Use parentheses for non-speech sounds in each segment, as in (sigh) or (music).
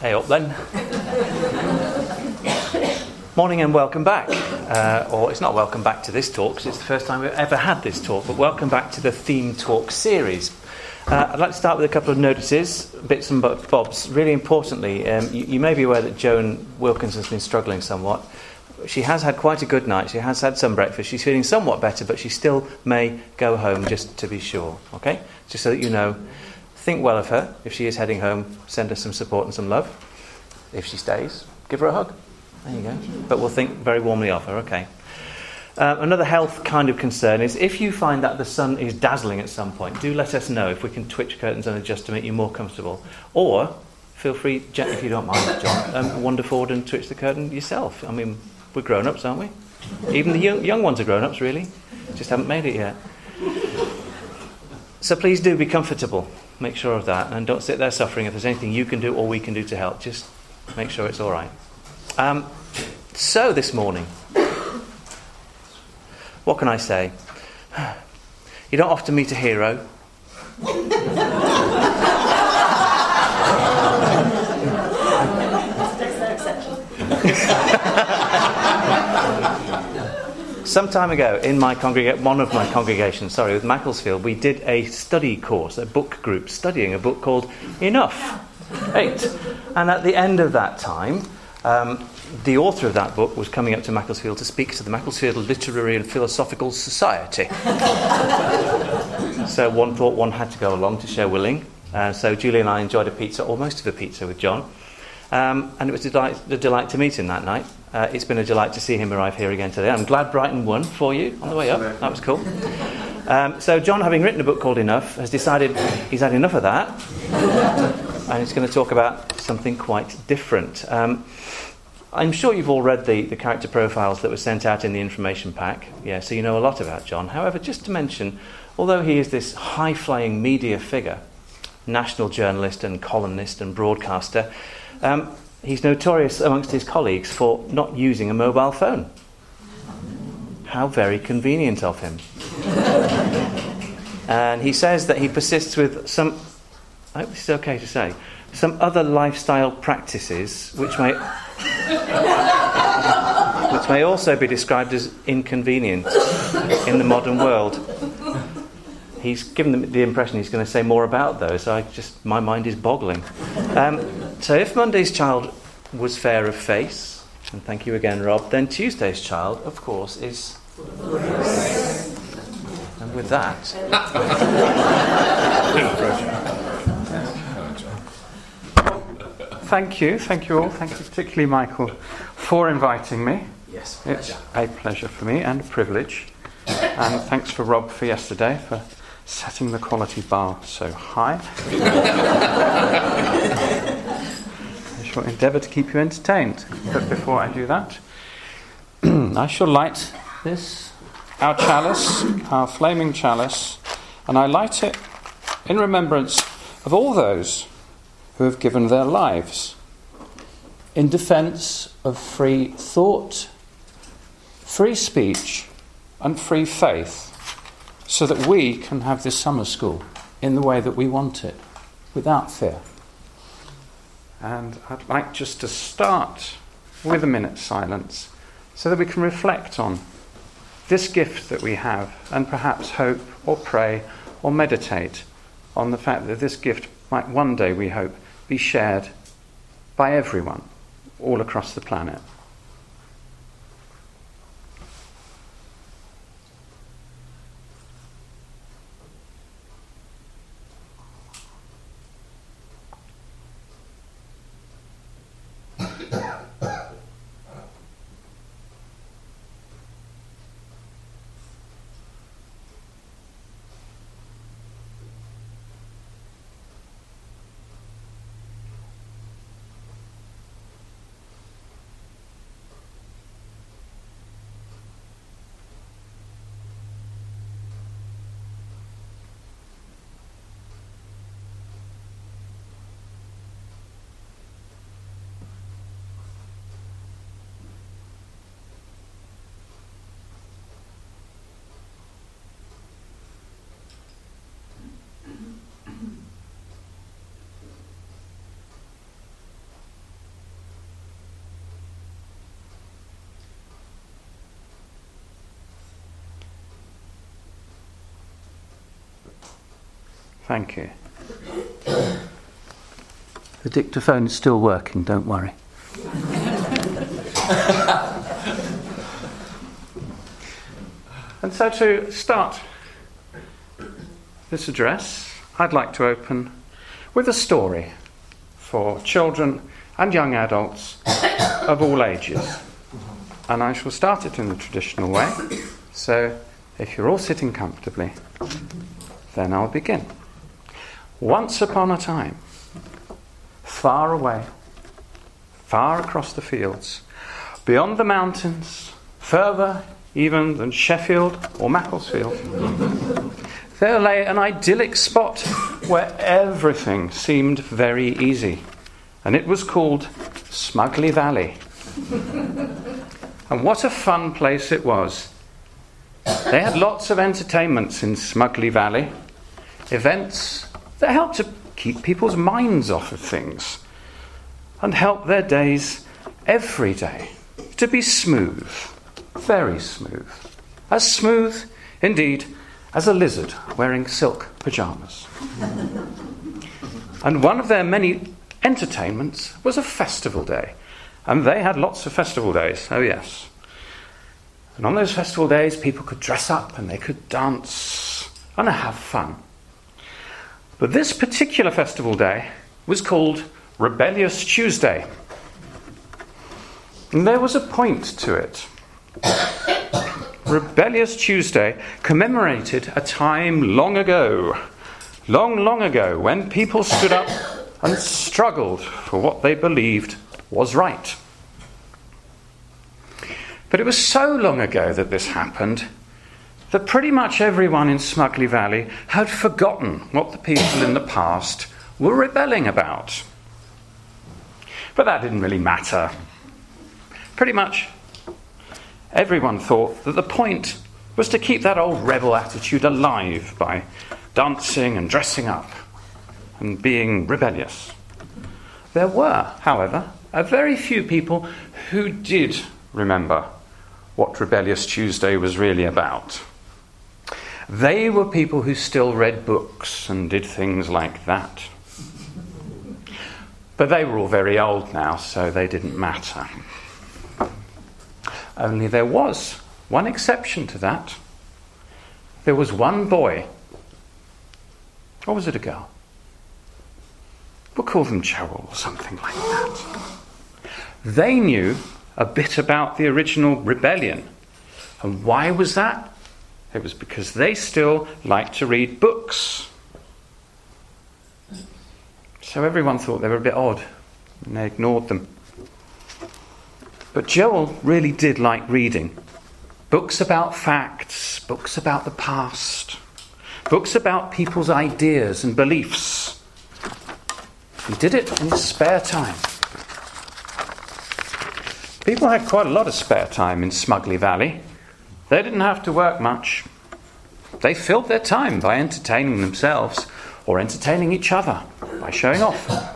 Hey up then. Morning and welcome back. Uh, or it's not welcome back to this talk because it's the first time we've ever had this talk, but welcome back to the Theme Talk series. Uh, I'd like to start with a couple of notices, bits and bobs. Really importantly, um, you, you may be aware that Joan Wilkins has been struggling somewhat. She has had quite a good night. She has had some breakfast. She's feeling somewhat better, but she still may go home just to be sure. Okay? Just so that you know. Think well of her. If she is heading home, send her some support and some love. If she stays, give her a hug. There you go. But we'll think very warmly of her, okay. Uh, another health kind of concern is if you find that the sun is dazzling at some point, do let us know if we can twitch curtains and adjust to make you more comfortable. Or feel free, if you don't mind, John, um, wander forward and twitch the curtain yourself. I mean, we're grown ups, aren't we? Even the young, young ones are grown ups, really. Just haven't made it yet. So please do be comfortable. Make sure of that. And don't sit there suffering. If there's anything you can do or we can do to help, just make sure it's all right. Um, so, this morning, what can I say? You don't often meet a hero. (laughs) Some time ago, in my congrega- one of my congregations, sorry, with Macclesfield, we did a study course, a book group, studying a book called Enough. Eight. And at the end of that time, um, the author of that book was coming up to Macclesfield to speak to the Macclesfield Literary and Philosophical Society. so one thought one had to go along to share willing. Uh, so Julie and I enjoyed a pizza, or most of a pizza, with John. Um, and it was a delight, a delight, to meet him that night. Uh, it's been a delight to see him arrive here again today. I'm glad Brighton won for you on the way up. That was cool. Um, so, John, having written a book called Enough, has decided he's had enough of that. and he's going to talk about something quite different. Um, I'm sure you've all read the, the character profiles that were sent out in the information pack. Yeah, so you know a lot about John. However, just to mention, although he is this high flying media figure, national journalist and columnist and broadcaster, um, he's notorious amongst his colleagues for not using a mobile phone. How very convenient of him. (laughs) and he says that he persists with some, I hope this is okay to say, some other lifestyle practices which may, (laughs) which may also be described as inconvenient in the modern world he's given the impression he's going to say more about those. So I just my mind is boggling. Um, so if Monday's child was fair of face, and thank you again, Rob, then Tuesday's child, of course, is. And with that. thank you, thank you all, thank you particularly Michael for inviting me. Yes, pleasure. it's a pleasure for me and a privilege. And thanks for Rob for yesterday for setting the quality bar so high. (laughs) Shall endeavour to keep you entertained. But before I do that, (clears throat) I shall light this, our chalice, our flaming chalice, and I light it in remembrance of all those who have given their lives in defence of free thought, free speech, and free faith so that we can have this summer school in the way that we want it, without fear. And I'd like just to start with a minute's silence so that we can reflect on this gift that we have and perhaps hope or pray or meditate on the fact that this gift might one day, we hope, be shared by everyone all across the planet. Thank you. The dictaphone is still working, don't worry. (laughs) and so to start this address, I'd like to open with a story for children and young adults of all ages. And I shall start it in the traditional way. So if you're all sitting comfortably, then I'll begin. Once upon a time, far away, far across the fields, beyond the mountains, further even than Sheffield or Macclesfield, (laughs) there lay an idyllic spot where everything seemed very easy, and it was called Smugly Valley. and what a fun place it was! They had lots of entertainments in Smugly Valley, events that helped to keep people's minds off of things and help their days every day to be smooth, very smooth. As smooth, indeed, as a lizard wearing silk pyjamas. and one of their many entertainments was a festival day. And they had lots of festival days, oh yes. And on those festival days, people could dress up and they could dance and have fun. But this particular festival day was called Rebellious Tuesday. And there was a point to it. Rebellious Tuesday commemorated a time long ago, long, long ago, when people stood up and struggled for what they believed was right. But it was so long ago that this happened that pretty much everyone in Smugly Valley had forgotten what the people in the past were rebelling about. But that didn't really matter. Pretty much everyone thought that the point was to keep that old rebel attitude alive by dancing and dressing up and being rebellious. There were, however, a very few people who did remember what Rebellious Tuesday was really about. They were people who still read books and did things like that. But they were all very old now, so they didn't matter. Only there was one exception to that. There was one boy. Or was it a girl? We'll call them Cheryl or something like that. They knew a bit about the original rebellion. And why was that? It was because they still liked to read books. So everyone thought they were a bit odd, and they ignored them. But Joel really did like reading books about facts, books about the past, books about people's ideas and beliefs. He did it in his spare time. People had quite a lot of spare time in Smugly Valley. They didn't have to work much. They filled their time by entertaining themselves or entertaining each other by showing off.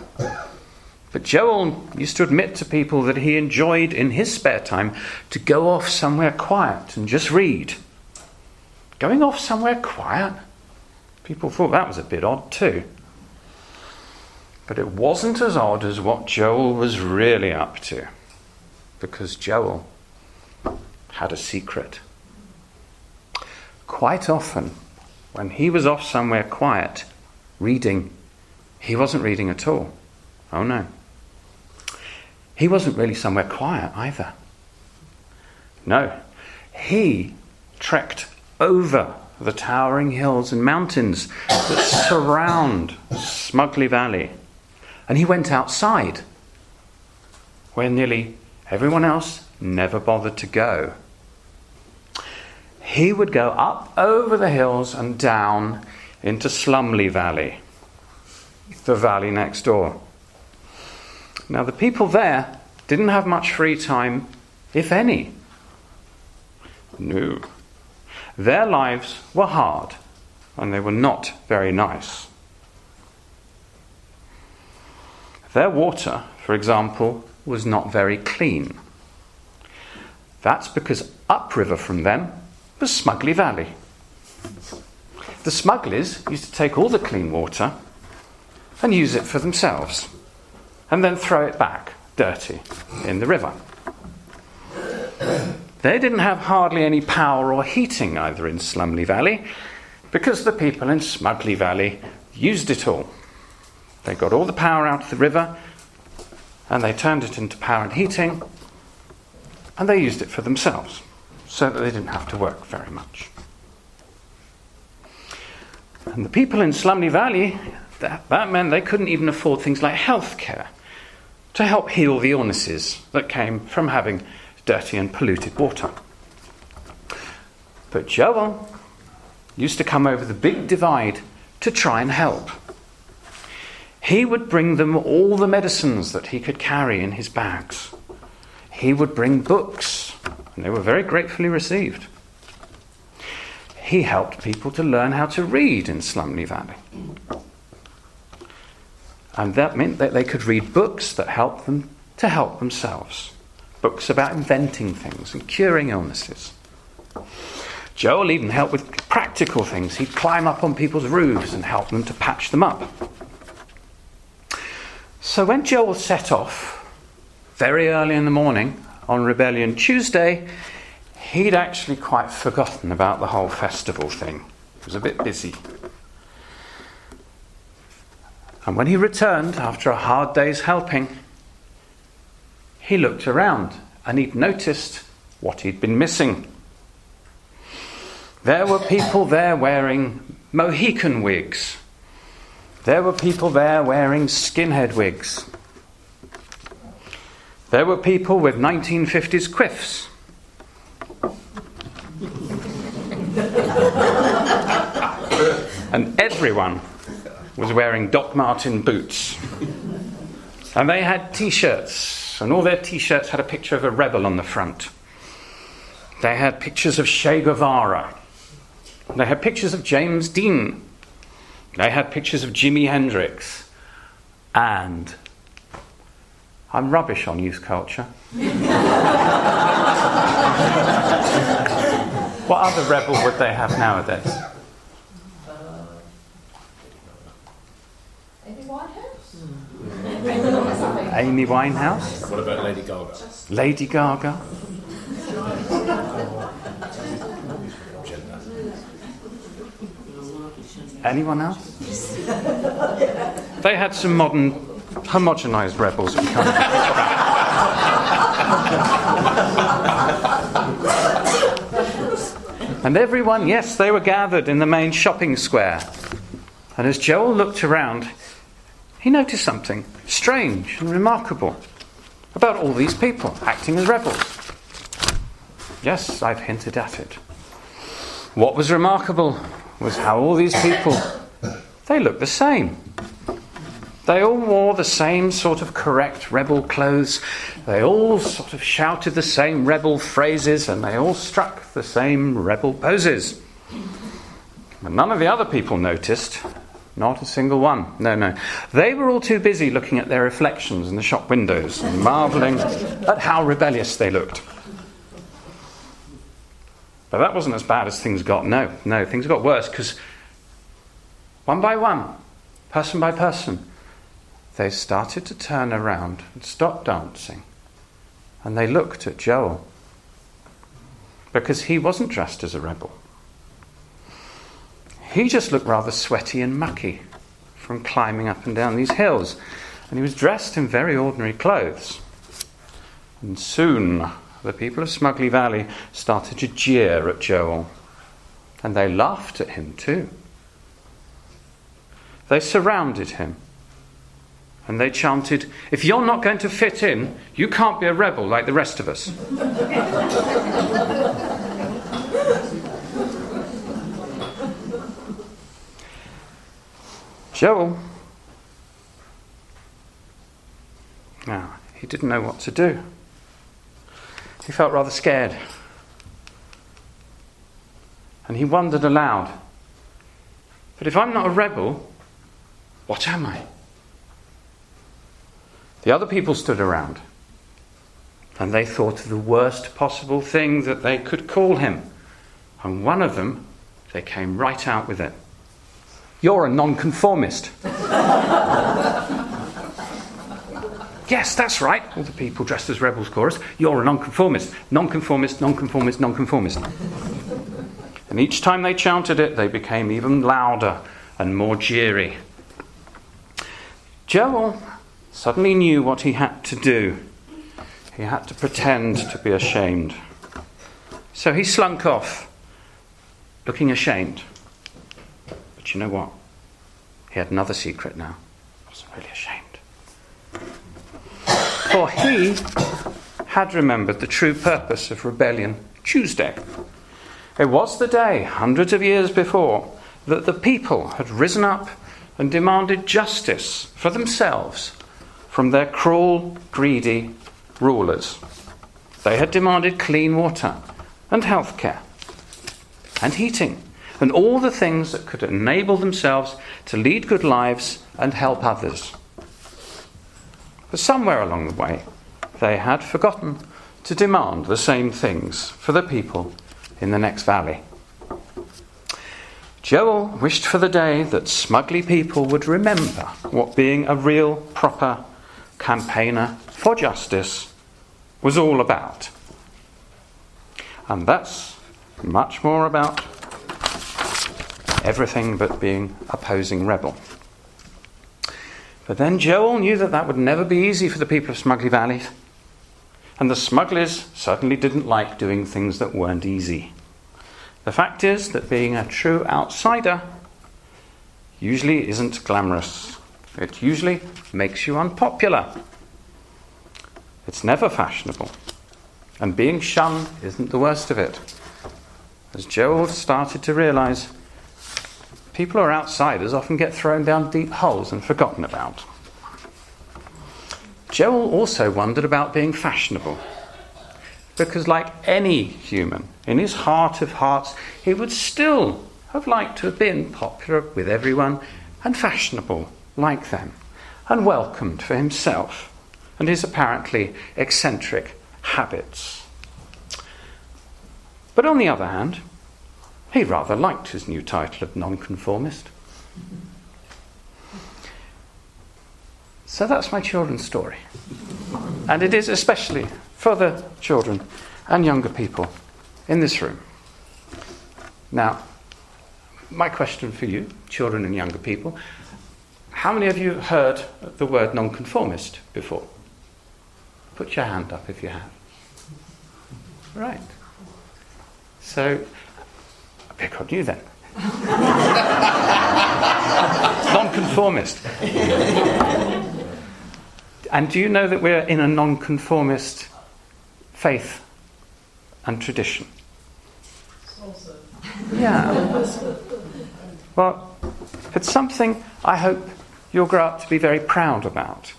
But Joel used to admit to people that he enjoyed in his spare time to go off somewhere quiet and just read. Going off somewhere quiet? People thought that was a bit odd too. But it wasn't as odd as what Joel was really up to because Joel had a secret. Quite often, when he was off somewhere quiet, reading, he wasn't reading at all. Oh no. He wasn't really somewhere quiet either. No. He trekked over the towering hills and mountains that surround Smugly Valley. And he went outside, where nearly Everyone else never bothered to go. He would go up over the hills and down into Slumley Valley, the valley next door. Now, the people there didn't have much free time, if any. No. Their lives were hard and they were not very nice. Their water, for example, was not very clean. That's because upriver from them was Smugly Valley. the smugglers used to take all the clean water and use it for themselves, and then throw it back, dirty, in the river. They didn't have hardly any power or heating either in Slumley Valley because the people in Smugly Valley used it all. They got all the power out of the river and they turned it into power and heating and they used it for themselves so that they didn't have to work very much. And the people in Slumley Valley, that, that meant they couldn't even afford things like health care to help heal the illnesses that came from having dirty and polluted water. But Joel used to come over the big divide to try and help. He would bring them all the medicines that he could carry in his bags. He would bring books, and they were very gratefully received. He helped people to learn how to read in Slumley Valley. And that meant that they could read books that helped them to help themselves. Books about inventing things and curing illnesses. Joel even helped with practical things. He'd climb up on people's roofs and help them to patch them up. So when Joel set off, very early in the morning on Rebellion Tuesday, he'd actually quite forgotten about the whole festival thing. He was a bit busy. And when he returned after a hard day's helping, he looked around and he'd noticed what he'd been missing. There were people there wearing Mohican wigs. There were people there wearing skinhead wigs. There were people with 1950s quiffs. and everyone was wearing Doc Marten boots. And they had t shirts, and all their t shirts had a picture of a rebel on the front. They had pictures of Che Guevara. They had pictures of James Dean. They had pictures of Jimi Hendrix. And I'm rubbish on youth culture. (laughs) what other rebel would they have nowadays? Amy Winehouse. Hmm. What about Lady Gaga? Lady Gaga. Anyone else? They had some modern, homogenized rebels. about. and everyone, yes, they were gathered in the main shopping square. And as Joel looked around, he noticed something strange and remarkable about all these people acting as rebels. Yes, I've hinted at it. What was remarkable was how all these people they looked the same. They all wore the same sort of correct rebel clothes. They all sort of shouted the same rebel phrases and they all struck the same rebel poses. But none of the other people noticed not a single one. No, no. They were all too busy looking at their reflections in the shop windows and marvelling at how rebellious they looked. But that wasn't as bad as things got. No, no, things got worse because one by one, person by person, they started to turn around and stop dancing. And they looked at Joel because he wasn't dressed as a rebel. He just looked rather sweaty and mucky from climbing up and down these hills, and he was dressed in very ordinary clothes. And soon the people of Smugly Valley started to jeer at Joel, and they laughed at him too. They surrounded him. And they chanted, If you're not going to fit in, you can't be a rebel like the rest of us. (laughs) Joel. Now, he didn't know what to do. He felt rather scared. And he wondered aloud But if I'm not a rebel, what am I? The other people stood around and they thought of the worst possible thing that they could call him. And one of them, they came right out with it. You're a nonconformist. (laughs) yes, that's right. All the people dressed as rebels chorus. You're a nonconformist. Nonconformist, nonconformist, nonconformist. and each time they chanted it, they became even louder and more jeery. Joel suddenly knew what he had to do. He had to pretend to be ashamed. So he slunk off, looking ashamed. But you know what? He had another secret now. He wasn't really ashamed. For he had remembered the true purpose of Rebellion Tuesday. It was the day, hundreds of years before, that the people had risen up and demanded justice for themselves from their cruel, greedy rulers. They had demanded clean water and health care and heating and all the things that could enable themselves to lead good lives and help others. But somewhere along the way, they had forgotten to demand the same things for the people in the next valley. Joel wished for the day that smugly people would remember what being a real, proper campaigner for justice was all about. And that's much more about everything but being opposing rebel. But then Joel knew that that would never be easy for the people of Smugly Valley. And the smugglers certainly didn't like doing things that weren't easy. The fact is that being a true outsider usually isn't glamorous. It usually makes you unpopular. It's never fashionable. And being shunned isn't the worst of it. As Joel started to realize, people who are outsiders often get thrown down deep holes and forgotten about. Joel also wondered about being fashionable. Because, like any human, in his heart of hearts, he would still have liked to have been popular with everyone and fashionable like them and welcomed for himself and his apparently eccentric habits. But on the other hand, he rather liked his new title of nonconformist. So that's my children's story. And it is especially for the children and younger people in this room. Now, my question for you, children and younger people, how many of you heard the word nonconformist before? Put your hand up if you have. Right. So, I pick on you then. (laughs) nonconformist. and do you know that we're in a nonconformist faith and tradition? Yeah. Well, it's something I hope you'll grow up to be very proud about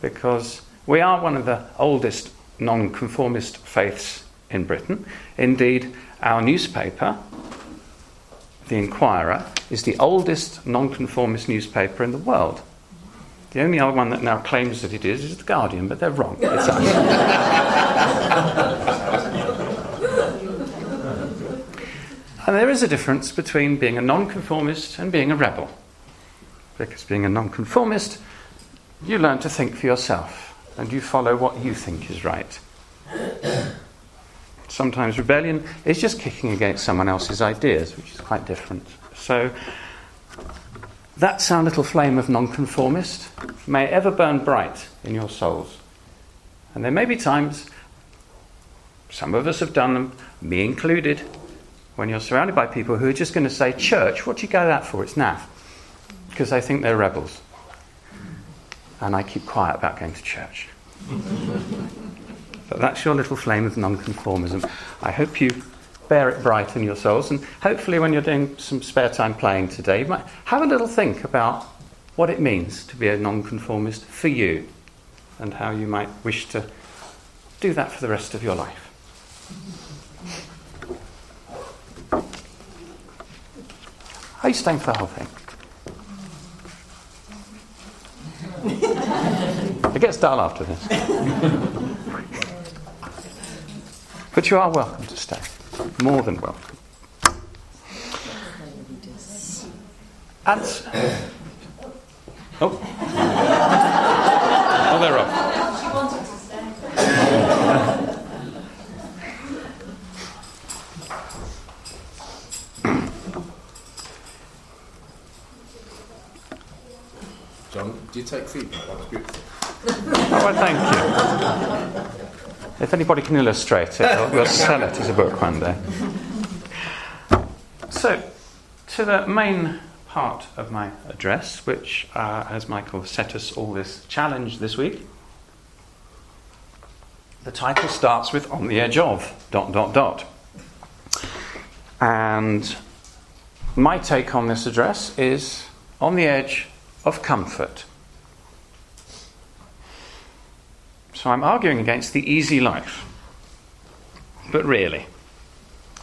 because we are one of the oldest nonconformist faiths in Britain. Indeed, our newspaper, The Inquirer, is the oldest nonconformist newspaper in the world. The only other one that now claims that it is is The Guardian, but they're wrong. It's us. (laughs) and there is a difference between being a nonconformist and being a rebel. Because being a nonconformist, you learn to think for yourself and you follow what you think is right. (coughs) Sometimes rebellion is just kicking against someone else's ideas, which is quite different. So, that's our little flame of nonconformist. May ever burn bright in your souls. And there may be times, some of us have done them, me included, when you're surrounded by people who are just going to say, Church, what do you go that for? It's naff. Because they think they're rebels and I keep quiet about going to church. but that's your little flame of nonconformism. I hope you bear it bright in your souls, and hopefully, when you're doing some spare time playing today, you might have a little think about what it means to be a nonconformist for you and how you might wish to do that for the rest of your life. Are you staying for the whole thing? It gets dull after this. but you are welcome to stay. More than welcome. And. Oh. oh, they're off. John, do you take feedback? That was beautiful. Well, thank you. If anybody can illustrate it, we'll sell it as a book one day. So, to the main part of my address, which, uh, as Michael set us all this challenge this week, the title starts with On the Edge of, dot, dot, dot. And my take on this address is On the Edge of Comfort. So I'm arguing against the easy life. But really,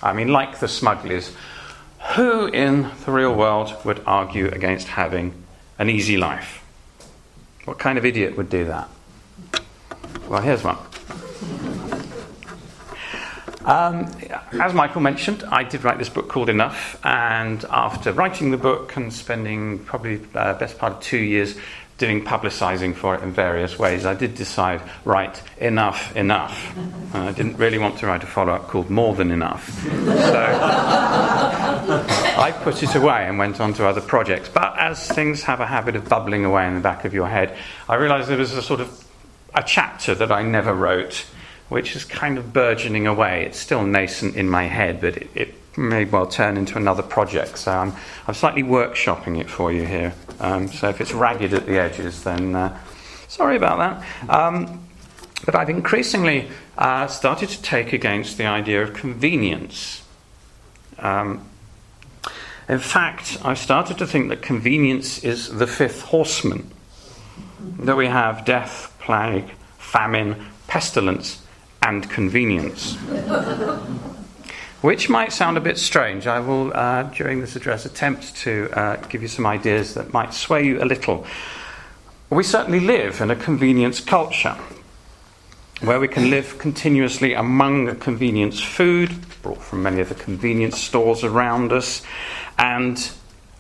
I mean, like the smugglers, who in the real world would argue against having an easy life? What kind of idiot would do that? Well, here's one. Um, as Michael mentioned, I did write this book called Enough, and after writing the book and spending probably uh, best part of two years doing publicising for it in various ways, I did decide, right, enough, enough. And I didn't really want to write a follow up called More Than Enough. So I put it away and went on to other projects. But as things have a habit of bubbling away in the back of your head, I realised there was a sort of a chapter that I never wrote, which is kind of burgeoning away. It's still nascent in my head, but it, it may well turn into another project. So I'm, I'm slightly workshopping it for you here. Um, so if it's ragged at the edges, then uh, sorry about that. Um, but I've increasingly uh, started to take against the idea of convenience. Um, in fact, I've started to think that convenience is the fifth horseman. That we have death, plague, famine, pestilence, and convenience (laughs) which might sound a bit strange. I will, uh, during this address, attempt to uh, give you some ideas that might sway you a little. We certainly live in a convenience culture where we can live continuously among convenience food brought from many of the convenience stores around us and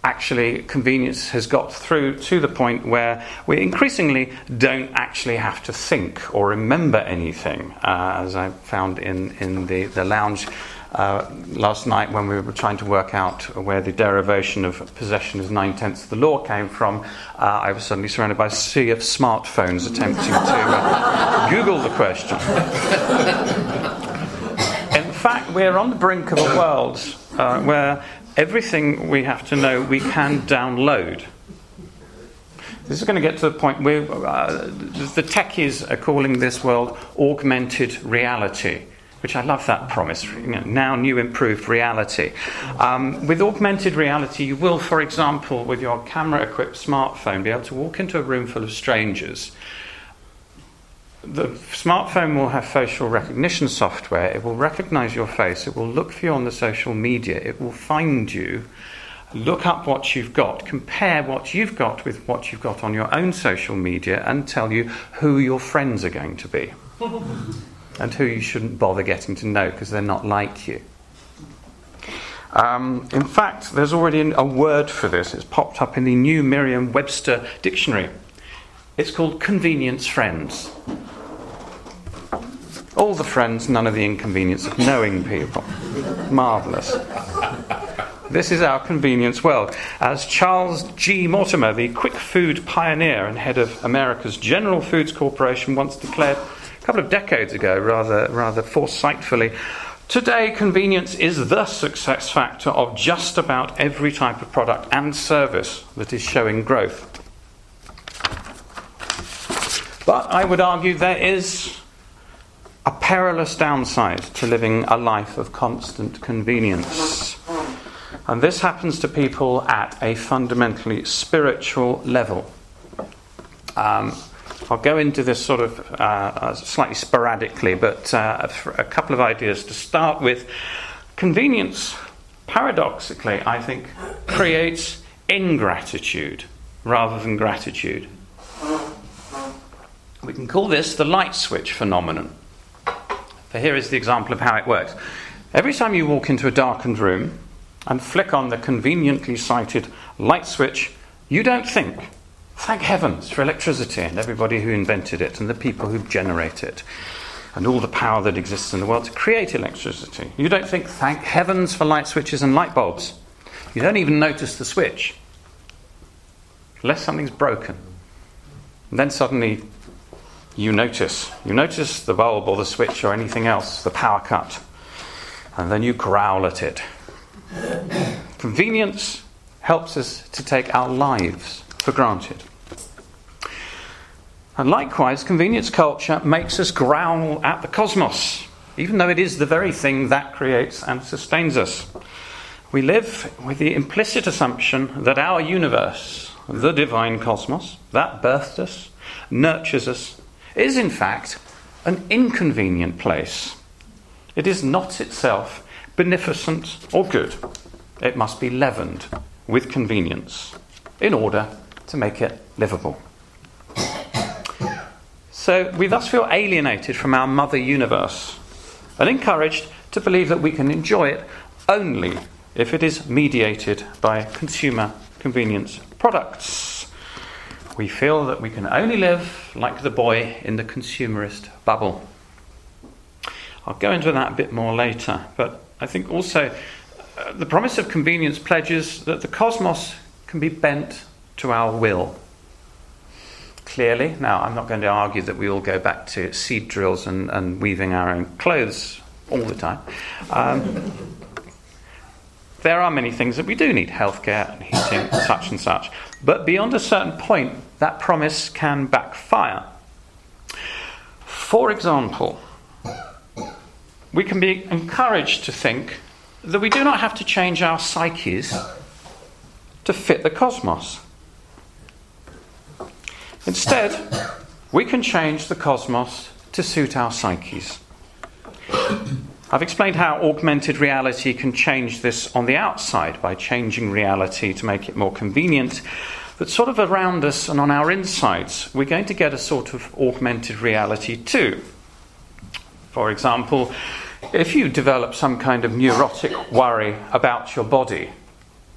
actually convenience has got through to the point where we increasingly don't actually have to think or remember anything uh, as i found in, in the, the lounge uh, last night, when we were trying to work out where the derivation of possession as nine tenths of the law came from, uh, I was suddenly surrounded by a sea of smartphones attempting to uh, Google the question. (laughs) In fact, we're on the brink of a world uh, where everything we have to know we can download. This is going to get to the point where uh, the techies are calling this world augmented reality which I love that promise. You know, now, new improved reality. Um, with augmented reality, you will, for example, with your camera equipped smartphone, be able to walk into a room full of strangers. The smartphone will have facial recognition software. It will recognize your face. It will look for you on the social media. It will find you look up what you've got, compare what you've got with what you've got on your own social media, and tell you who your friends are going to be. (laughs) and who you shouldn't bother getting to know because they're not like you. Um, in fact, there's already a word for this. It's popped up in the new Merriam Webster dictionary. It's called convenience friends. All the friends, none of the inconvenience of knowing people. Marvellous. This is our convenience world. As Charles G. Mortimer, the quick food pioneer and head of America's General Foods Corporation, once declared, couple of decades ago, rather, rather foresightfully. Today, convenience is the success factor of just about every type of product and service that is showing growth. But I would argue there is a perilous downside to living a life of constant convenience. And this happens to people at a fundamentally spiritual level. Um, I'll go into this sort of uh, uh, slightly sporadically, but uh, a couple of ideas to start with. Convenience, paradoxically, I think, creates ingratitude rather than gratitude. We can call this the light switch phenomenon. For here is the example of how it works. Every time you walk into a darkened room, and flick on the conveniently sited light switch, you don't think, thank heavens for electricity and everybody who invented it and the people who generate it and all the power that exists in the world to create electricity. You don't think, thank heavens for light switches and light bulbs. You don't even notice the switch, unless something's broken. And then suddenly you notice. You notice the bulb or the switch or anything else, the power cut. And then you growl at it. (coughs) Convenience helps us to take our lives for granted. And likewise, convenience culture makes us growl at the cosmos, even though it is the very thing that creates and sustains us. We live with the implicit assumption that our universe, the divine cosmos, that birthed us, nurtures us, is in fact an inconvenient place. It is not itself beneficent or good. It must be leavened with convenience in order to make it livable. So we thus feel alienated from our mother universe and encouraged to believe that we can enjoy it only if it is mediated by consumer convenience products. We feel that we can only live like the boy in the consumerist bubble. I'll go into that a bit more later, but I think also uh, the promise of convenience pledges that the cosmos can be bent to our will clearly. Now, I'm not going to argue that we all go back to seed drills and, and weaving our own clothes all the time. Um, there are many things that we do need healthcare and heating, such and such. But beyond a certain point, that promise can backfire. For example, we can be encouraged to think that we do not have to change our psyches to fit the cosmos. Instead, we can change the cosmos to suit our psyches. I've explained how augmented reality can change this on the outside by changing reality to make it more convenient. But sort of around us and on our insides, we're going to get a sort of augmented reality too. For example, if you develop some kind of neurotic worry about your body,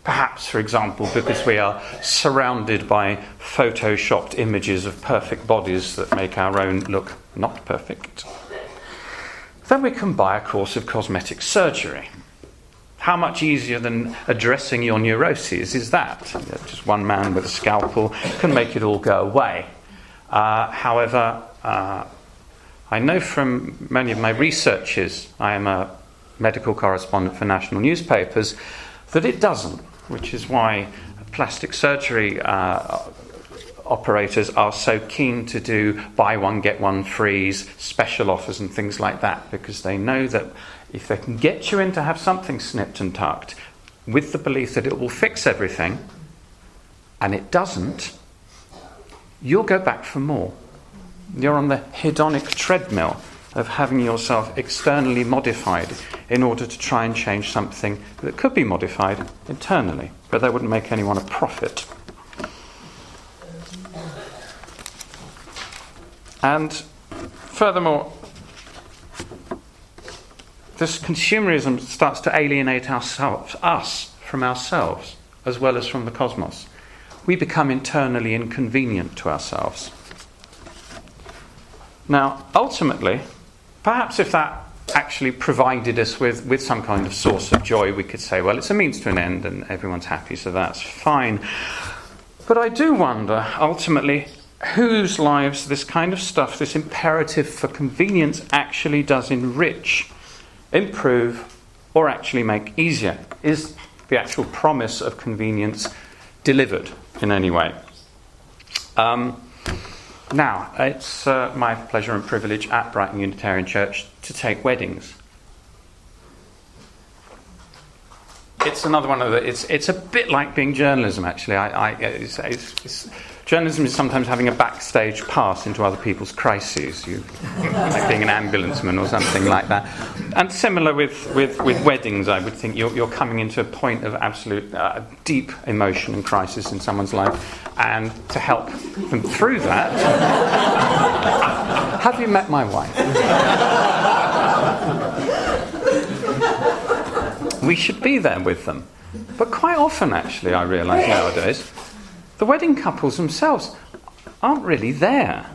Perhaps, for example, because we are surrounded by photoshopped images of perfect bodies that make our own look not perfect. Then we can buy a course of cosmetic surgery. How much easier than addressing your neuroses is that? Just one man with a scalpel can make it all go away. Uh, however, uh, I know from many of my researches, I am a medical correspondent for national newspapers, that it doesn't which is why plastic surgery uh, operators are so keen to do buy one, get one frees, special offers, and things like that, because they know that if they can get you in to have something snipped and tucked with the belief that it will fix everything, and it doesn't, you'll go back for more. You're on the hedonic treadmill of having yourself externally modified in order to try and change something that could be modified internally, but that wouldn't make anyone a profit. And furthermore, this consumerism starts to alienate ourselves, us from ourselves as well as from the cosmos. We become internally inconvenient to ourselves. Now, ultimately, Perhaps if that actually provided us with, with some kind of source of joy, we could say, well, it's a means to an end and everyone's happy, so that's fine. But I do wonder, ultimately, whose lives this kind of stuff, this imperative for convenience, actually does enrich, improve, or actually make easier. Is the actual promise of convenience delivered in any way? Um, now, it's uh, my pleasure and privilege at Brighton Unitarian Church to take weddings. It's another one of the. It's it's a bit like being journalism, actually. I, I it's, it's, it's, journalism is sometimes having a backstage pass into other people's crises. You like being an ambulanceman or something like that. And similar with, with, with weddings, I would think you're, you're coming into a point of absolute uh, deep emotion and crisis in someone's life, and to help them through that, have you met my wife? we should be there with them. But quite often, actually, I realise nowadays, the wedding couples themselves aren't really there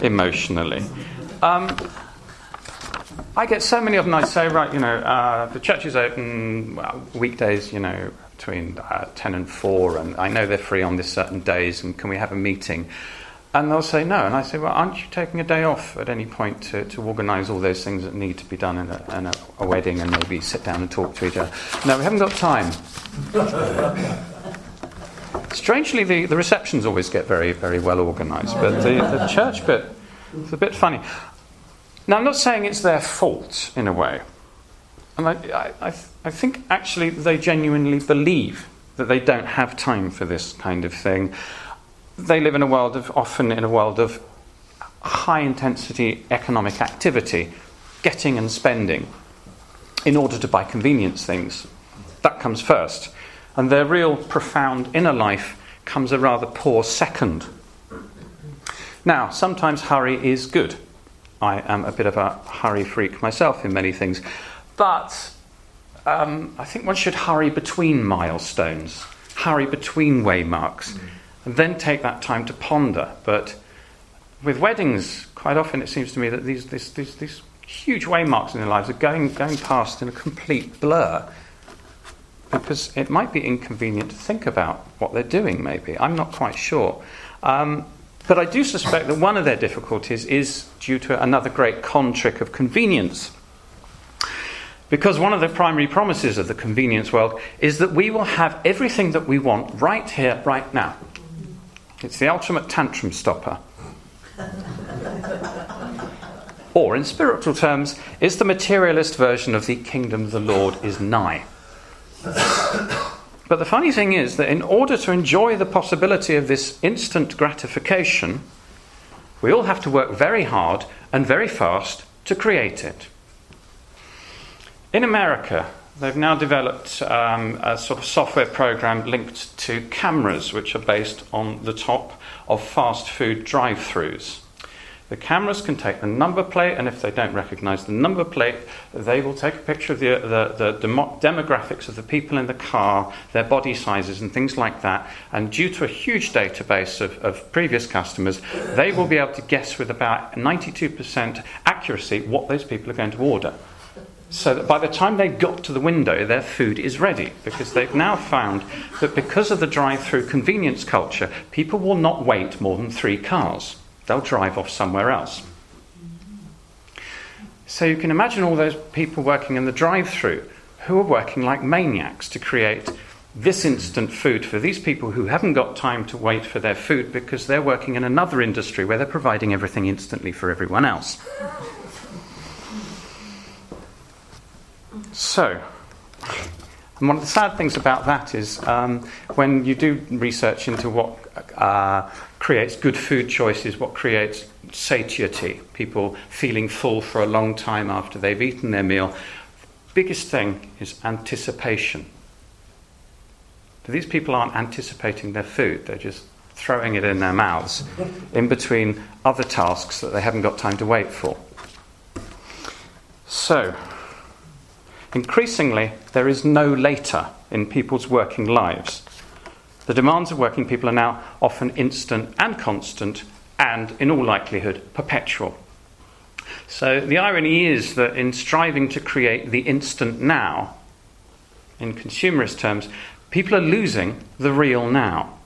emotionally. Um, I get so many of them. I say, right, you know, uh, the church is open well, weekdays, you know, between uh, ten and four, and I know they're free on this certain days, and can we have a meeting? And they'll say no, and I say, well, aren't you taking a day off at any point to, to organise all those things that need to be done in, a, in a, a wedding, and maybe sit down and talk to each other? No, we haven't got time. Strangely, the, the receptions always get very, very well organised, but the, the church bit is a bit funny. Now, I'm not saying it's their fault in a way. And I, I, I think actually they genuinely believe that they don't have time for this kind of thing. They live in a world of, often in a world of high intensity economic activity, getting and spending, in order to buy convenience things. That comes first. And their real profound inner life comes a rather poor second. Now, sometimes hurry is good. I am a bit of a hurry freak myself in many things. But um, I think one should hurry between milestones, hurry between waymarks, and then take that time to ponder. But with weddings, quite often it seems to me that these, these, these, these huge waymarks in their lives are going, going past in a complete blur because it might be inconvenient to think about what they're doing, maybe. I'm not quite sure. Um, but I do suspect that one of their difficulties is due to another great con trick of convenience. Because one of the primary promises of the convenience world is that we will have everything that we want right here, right now. It's the ultimate tantrum stopper. or, in spiritual terms, is the materialist version of the kingdom of the Lord is nigh. But the funny thing is that in order to enjoy the possibility of this instant gratification, we all have to work very hard and very fast to create it. In America, they've now developed um, a sort of software program linked to cameras, which are based on the top of fast food drive throughs. The cameras can take the number plate, and if they don't recognize the number plate, they will take a picture of the, the, the demo- demographics of the people in the car, their body sizes, and things like that. And due to a huge database of, of previous customers, they will be able to guess with about 92% accuracy what those people are going to order. So that by the time they got to the window, their food is ready because they've now found that because of the drive through convenience culture, people will not wait more than three cars they'll drive off somewhere else. So you can imagine all those people working in the drive through who are working like maniacs to create this instant food for these people who haven't got time to wait for their food because they're working in another industry where they're providing everything instantly for everyone else. So, and one of the sad things about that is um, when you do research into what uh, creates good food choices, what creates satiety, people feeling full for a long time after they've eaten their meal, the biggest thing is anticipation. These people aren't anticipating their food, they're just throwing it in their mouths in between other tasks that they haven't got time to wait for. So, Increasingly, there is no later in people's working lives. The demands of working people are now often instant and constant, and in all likelihood, perpetual. So the irony is that in striving to create the instant now, in consumerist terms, people are losing the real now,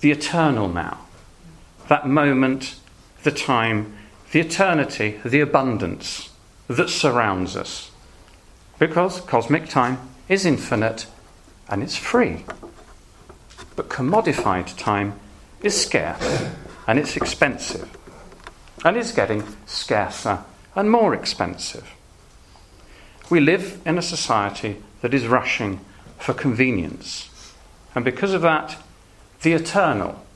the eternal now, that moment, the time, the eternity, the abundance that surrounds us because cosmic time is infinite and it's free. But commodified time is scarce and it's expensive and is getting scarcer and more expensive. We live in a society that is rushing for convenience. And because of that, the eternal,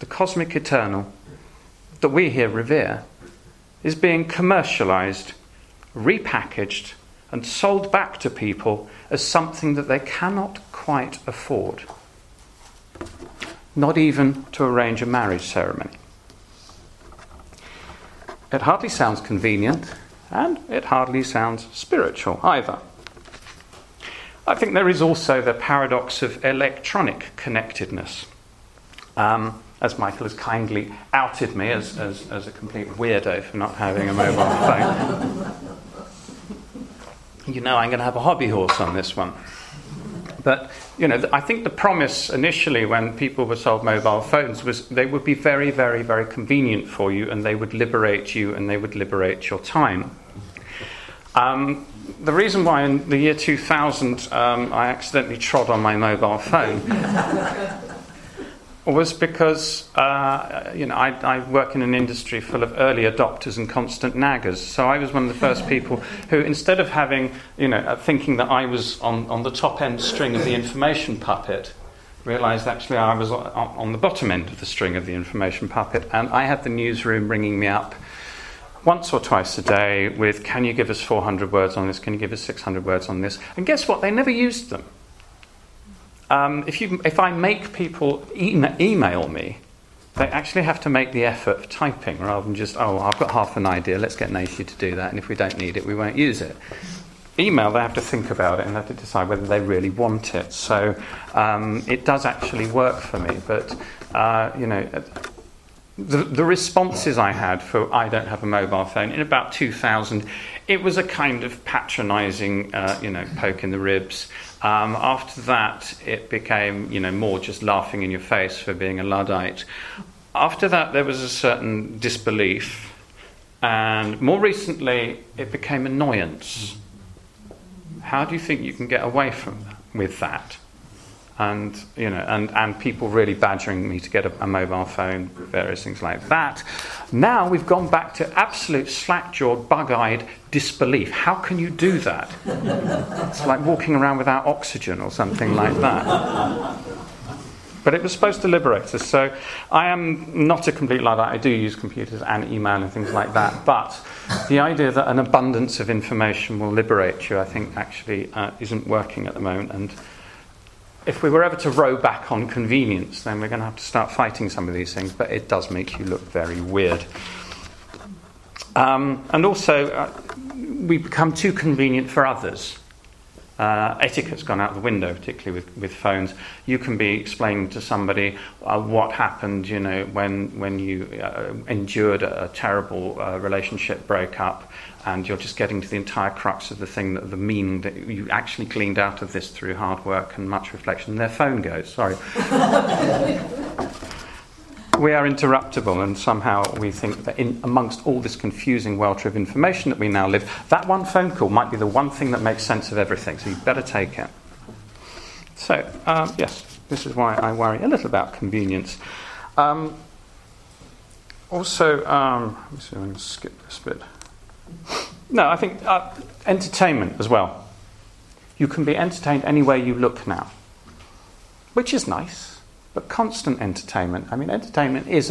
the cosmic eternal that we here revere, is being commercialized, repackaged, and sold back to people as something that they cannot quite afford. Not even to arrange a marriage ceremony. It hardly sounds convenient, and it hardly sounds spiritual either. I think there is also the paradox of electronic connectedness. Um, as Michael has kindly outed me as, as, as a complete weirdo for not having a mobile phone. You know, I'm going to have a hobby horse on this one. But, you know, I think the promise initially when people were sold mobile phones was they would be very, very, very convenient for you and they would liberate you and they would liberate your time. Um, the reason why in the year 2000 um, I accidentally trod on my mobile phone was because uh, you know I, I, work in an industry full of early adopters and constant naggers. So I was one of the first people who, instead of having you know uh, thinking that I was on, on the top end string of the information puppet, realised actually I was on, on the bottom end of the string of the information puppet, and I had the newsroom ringing me up once or twice a day with, "Can you give us 400 words on this? Can you give us 600 words on this?" And guess what? They never used them. Um, if, you, if I make people e- email me, they actually have to make the effort of typing rather than just, oh, I've got half an idea, let's get Naisha to do that, and if we don't need it, we won't use it. Email, they have to think about it and have to decide whether they really want it. So um, it does actually work for me, but, uh, you know, the, the responses I had for I don't have a mobile phone in about 2000, it was a kind of patronising, uh, you know, poke in the ribs. Um, after that, it became, you know, more just laughing in your face for being a Luddite. After that, there was a certain disbelief, and more recently, it became annoyance. How do you think you can get away from that, with that? And you know, and, and people really badgering me to get a, a, mobile phone, various things like that. Now we've gone back to absolute slack-jawed, bug-eyed disbelief. How can you do that? it's like walking around without oxygen or something like that. But it was supposed to liberate us. So I am not a complete Luddite. I do use computers and email and things like that. But the idea that an abundance of information will liberate you, I think, actually uh, isn't working at the moment. And if we were ever to row back on convenience, then we're going to have to start fighting some of these things, but it does make you look very weird. Um, and also, uh, we become too convenient for others. Uh, etiquette's gone out the window, particularly with, with phones. You can be explaining to somebody uh, what happened, you know, when, when you uh, endured a, a terrible uh, relationship breakup, and you're just getting to the entire crux of the thing, that the meaning that you actually gleaned out of this through hard work and much reflection. Their phone goes, sorry. (laughs) we are interruptible, and somehow we think that in, amongst all this confusing welter of information that we now live, that one phone call might be the one thing that makes sense of everything, so you better take it. So, um, yes, this is why I worry a little about convenience. Um, also, um, let me see, if I'm going to skip this bit. No, I think uh, entertainment as well. You can be entertained anywhere you look now, which is nice, but constant entertainment. I mean, entertainment is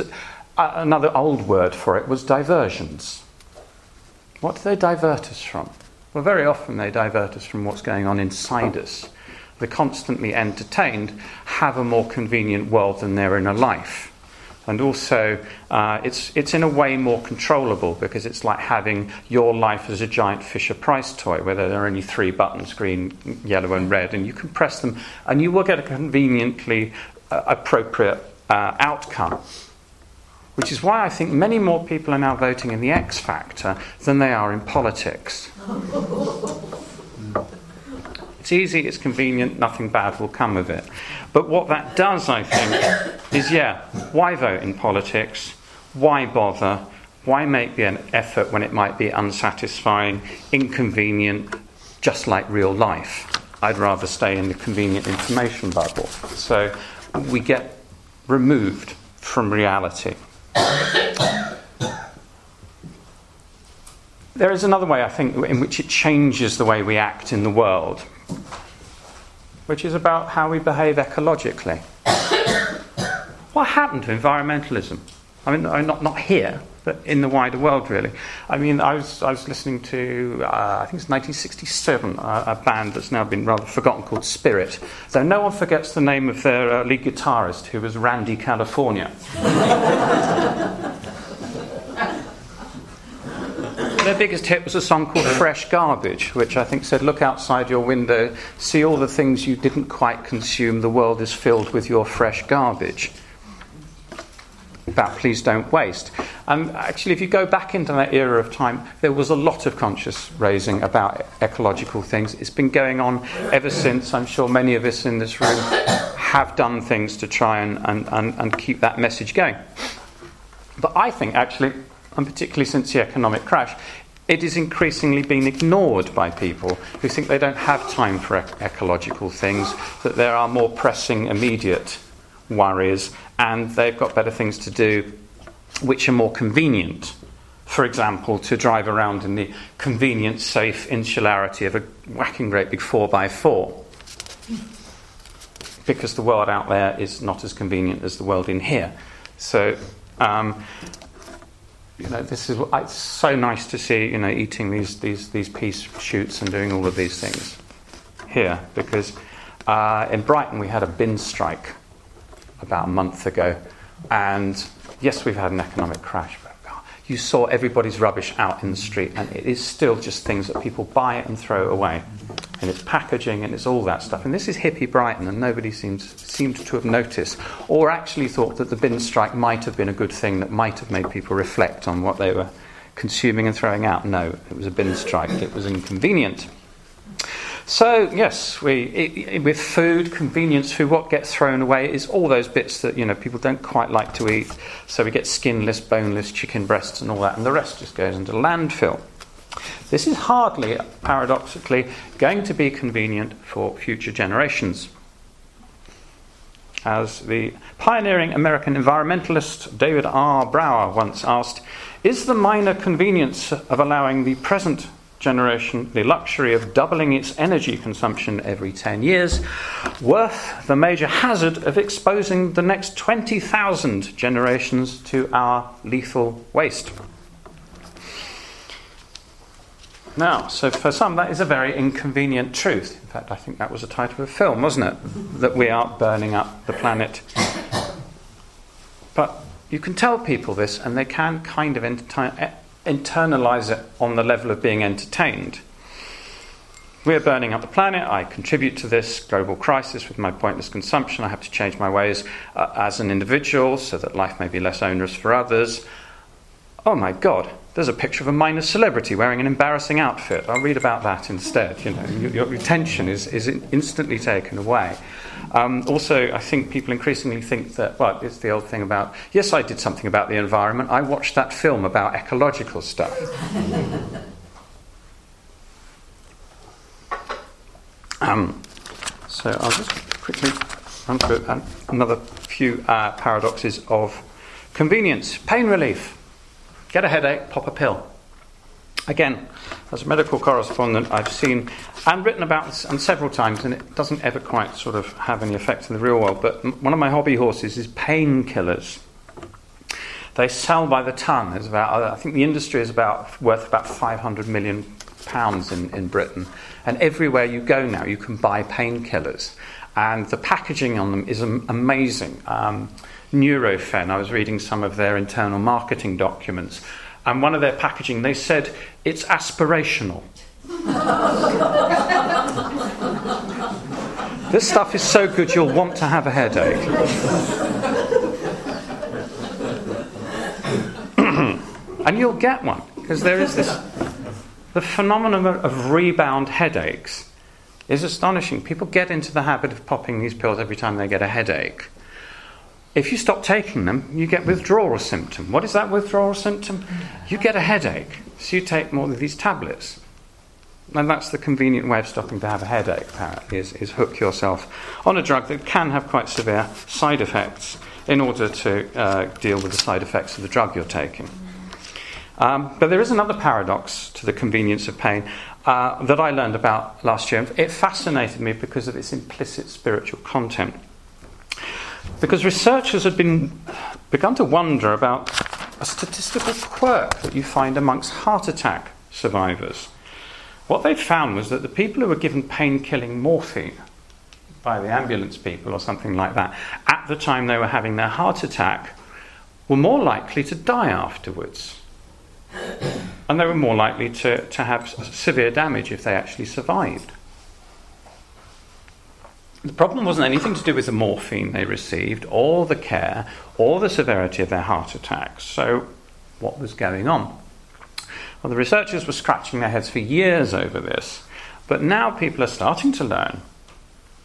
uh, another old word for it was diversions. What do they divert us from? Well, very often they divert us from what's going on inside us. The constantly entertained have a more convenient world than their inner life. And also, uh, it's, it's in a way more controllable because it's like having your life as a giant Fisher Price toy, where there are only three buttons green, yellow, and red, and you can press them, and you will get a conveniently uh, appropriate uh, outcome. Which is why I think many more people are now voting in the X Factor than they are in politics. (laughs) It's easy, it's convenient, nothing bad will come of it. But what that does, I think, (coughs) is yeah, why vote in politics? Why bother? Why make the effort when it might be unsatisfying, inconvenient, just like real life? I'd rather stay in the convenient information bubble. So we get removed from reality. (coughs) There is another way, I think, in which it changes the way we act in the world, which is about how we behave ecologically. (coughs) what happened to environmentalism? I mean, not, not here, but in the wider world, really. I mean, I was, I was listening to, uh, I think it's 1967, uh, a band that's now been rather forgotten called Spirit. Though no one forgets the name of their uh, lead guitarist, who was Randy California. (laughs) their biggest hit was a song called Fresh Garbage, which I think said, Look outside your window, see all the things you didn't quite consume, the world is filled with your fresh garbage. About please don't waste. And actually, if you go back into that era of time, there was a lot of conscious raising about ecological things. It's been going on ever since. I'm sure many of us in this room have done things to try and, and, and, and keep that message going. But I think, actually, and particularly since the economic crash, it is increasingly being ignored by people who think they don't have time for ec- ecological things, that there are more pressing, immediate worries, and they've got better things to do which are more convenient. For example, to drive around in the convenient, safe insularity of a whacking great big 4x4. Because the world out there is not as convenient as the world in here. So, um, you know, this is it's so nice to see, you know, eating these, these, these pea shoots and doing all of these things here. Because uh, in Brighton we had a bin strike about a month ago. And yes, we've had an economic crash, but you saw everybody's rubbish out in the street, and it is still just things that people buy and throw away. And it's packaging and it's all that stuff. And this is hippie Brighton, and nobody seems, seemed to have noticed, or actually thought that the bin strike might have been a good thing that might have made people reflect on what they were consuming and throwing out. No, it was a bin strike, it was inconvenient. So yes, we it, with food, convenience food, what gets thrown away is all those bits that you know people don't quite like to eat. So we get skinless, boneless chicken breasts and all that, and the rest just goes into landfill. This is hardly, paradoxically, going to be convenient for future generations. As the pioneering American environmentalist David R. Brower once asked, is the minor convenience of allowing the present generation the luxury of doubling its energy consumption every 10 years, worth the major hazard of exposing the next 20,000 generations to our lethal waste. Now, so for some, that is a very inconvenient truth. In fact, I think that was the title of a film, wasn't it? That we are burning up the planet. But you can tell people this, and they can kind of entertain, internalize it on the level of being entertained. We're burning up the planet. I contribute to this global crisis with my pointless consumption. I have to change my ways uh, as an individual so that life may be less onerous for others. Oh my God, there's a picture of a minor celebrity wearing an embarrassing outfit. I'll read about that instead. You know, your, attention is, is instantly taken away. Um, also, I think people increasingly think that, well, it's the old thing about, yes, I did something about the environment. I watched that film about ecological stuff. (laughs) um, so I'll just quickly run through another few uh, paradoxes of convenience. Pain relief. Get a headache, pop a pill. Again, as a medical correspondent, I've seen and written about this and several times, and it doesn't ever quite sort of have any effect in the real world. But one of my hobby horses is painkillers. They sell by the ton. There's about, I think the industry is about worth about 500 million pounds in, in Britain. And everywhere you go now, you can buy painkillers. And the packaging on them is amazing. Um, Nurofen, I was reading some of their internal marketing documents and one of their packaging, they said it's aspirational. this stuff is so good you'll want to have a headache. (clears throat) and you'll get one, because there is this. The phenomenon of rebound headaches is astonishing. People get into the habit of popping these pills every time they get a headache. If you stop taking them, you get withdrawal symptom. What is that withdrawal symptom? You get a headache, so you take more of these tablets. And that's the convenient way of stopping to have a headache, apparently, is, is hook yourself on a drug that can have quite severe side effects in order to uh, deal with the side effects of the drug you're taking. Um, but there is another paradox to the convenience of pain uh, that I learned about last year. It fascinated me because of its implicit spiritual content. Because researchers had been begun to wonder about a statistical quirk that you find amongst heart attack survivors. What they found was that the people who were given pain killing morphine by the ambulance people or something like that at the time they were having their heart attack were more likely to die afterwards. and they were more likely to, to have severe damage if they actually survived. The problem wasn't anything to do with the morphine they received, or the care, or the severity of their heart attacks. So, what was going on? Well, the researchers were scratching their heads for years over this, but now people are starting to learn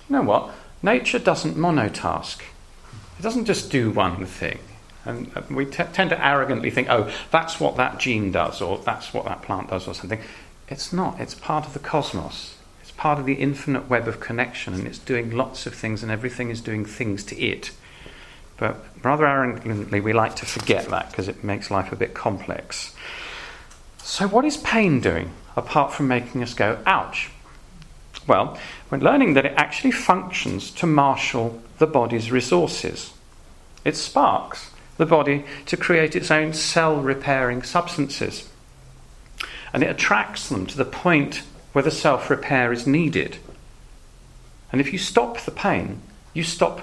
you know what? Nature doesn't monotask, it doesn't just do one thing. And uh, we t- tend to arrogantly think, oh, that's what that gene does, or that's what that plant does, or something. It's not, it's part of the cosmos part of the infinite web of connection and it's doing lots of things and everything is doing things to it. But rather arrogantly, we like to forget that because it makes life a bit complex. So, what is pain doing apart from making us go, ouch? Well, we're learning that it actually functions to marshal the body's resources. It sparks the body to create its own cell repairing substances. And it attracts them to the point whether self repair is needed. And if you stop the pain, you stop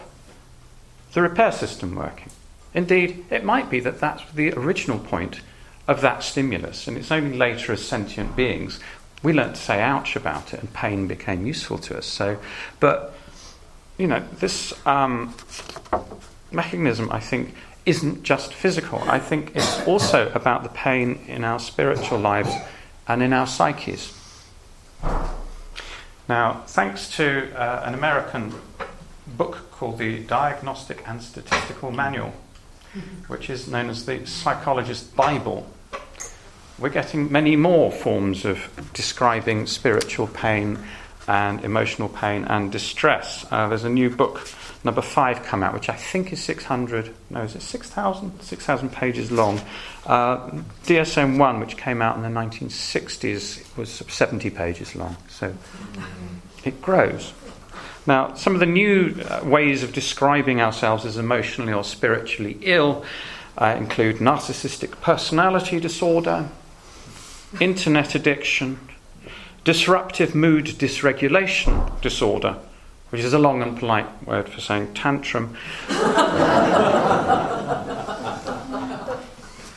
the repair system working. Indeed, it might be that that's the original point of that stimulus, and it's only later as sentient beings we learnt to say ouch about it, and pain became useful to us. So, but you know, this um, mechanism, I think, isn't just physical. I think it's also about the pain in our spiritual lives and in our psyches. Now, thanks to uh, an American book called the Diagnostic and Statistical Manual, which is known as the Psychologist Bible, we're getting many more forms of describing spiritual pain and emotional pain and distress. Uh, there's a new book, number five, come out, which I think is 600, no, is it 6,000? 6,000 pages long. Uh, DSM 1, which came out in the 1960s, was 70 pages long. So it grows. Now, some of the new uh, ways of describing ourselves as emotionally or spiritually ill uh, include narcissistic personality disorder, internet addiction, disruptive mood dysregulation disorder, which is a long and polite word for saying tantrum,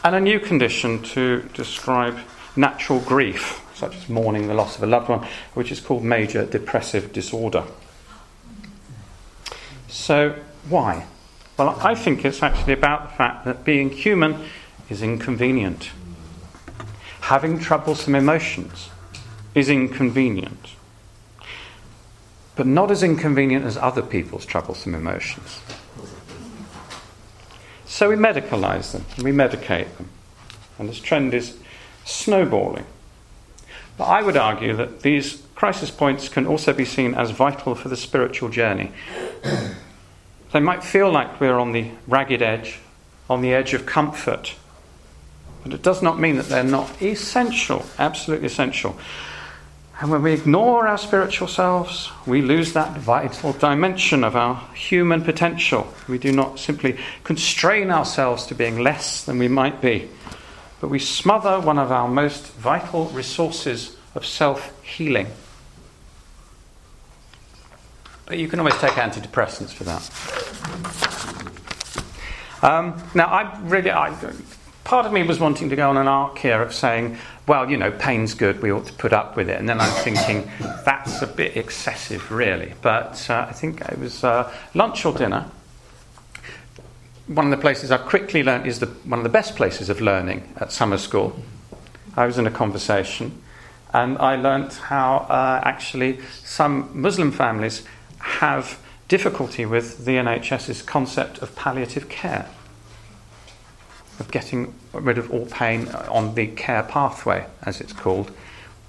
and a new condition to describe natural grief, such as mourning the loss of a loved one, which is called major depressive disorder. So, why? Well, I think it's actually about the fact that being human is inconvenient. Having troublesome emotions is inconvenient, but not as inconvenient as other people's troublesome emotions. So we medicalize them, we medicate them, and this trend is snowballing. But I would argue that these crisis points can also be seen as vital for the spiritual journey. they might feel like we're on the ragged edge, on the edge of comfort, but it does not mean that they're not essential, absolutely essential. And when we ignore our spiritual selves, we lose that vital dimension of our human potential. We do not simply constrain ourselves to being less than we might be, but we smother one of our most vital resources of self healing. But you can always take antidepressants for that. Um, now, I really, I, part of me was wanting to go on an arc here of saying, well, you know, pain's good, we ought to put up with it. And then I'm thinking, that's a bit excessive, really. But uh, I think it was uh, lunch or dinner. One of the places I quickly learned is the, one of the best places of learning at summer school. I was in a conversation and I learnt how uh, actually some Muslim families have difficulty with the NHS's concept of palliative care of getting rid of all pain on the care pathway, as it's called,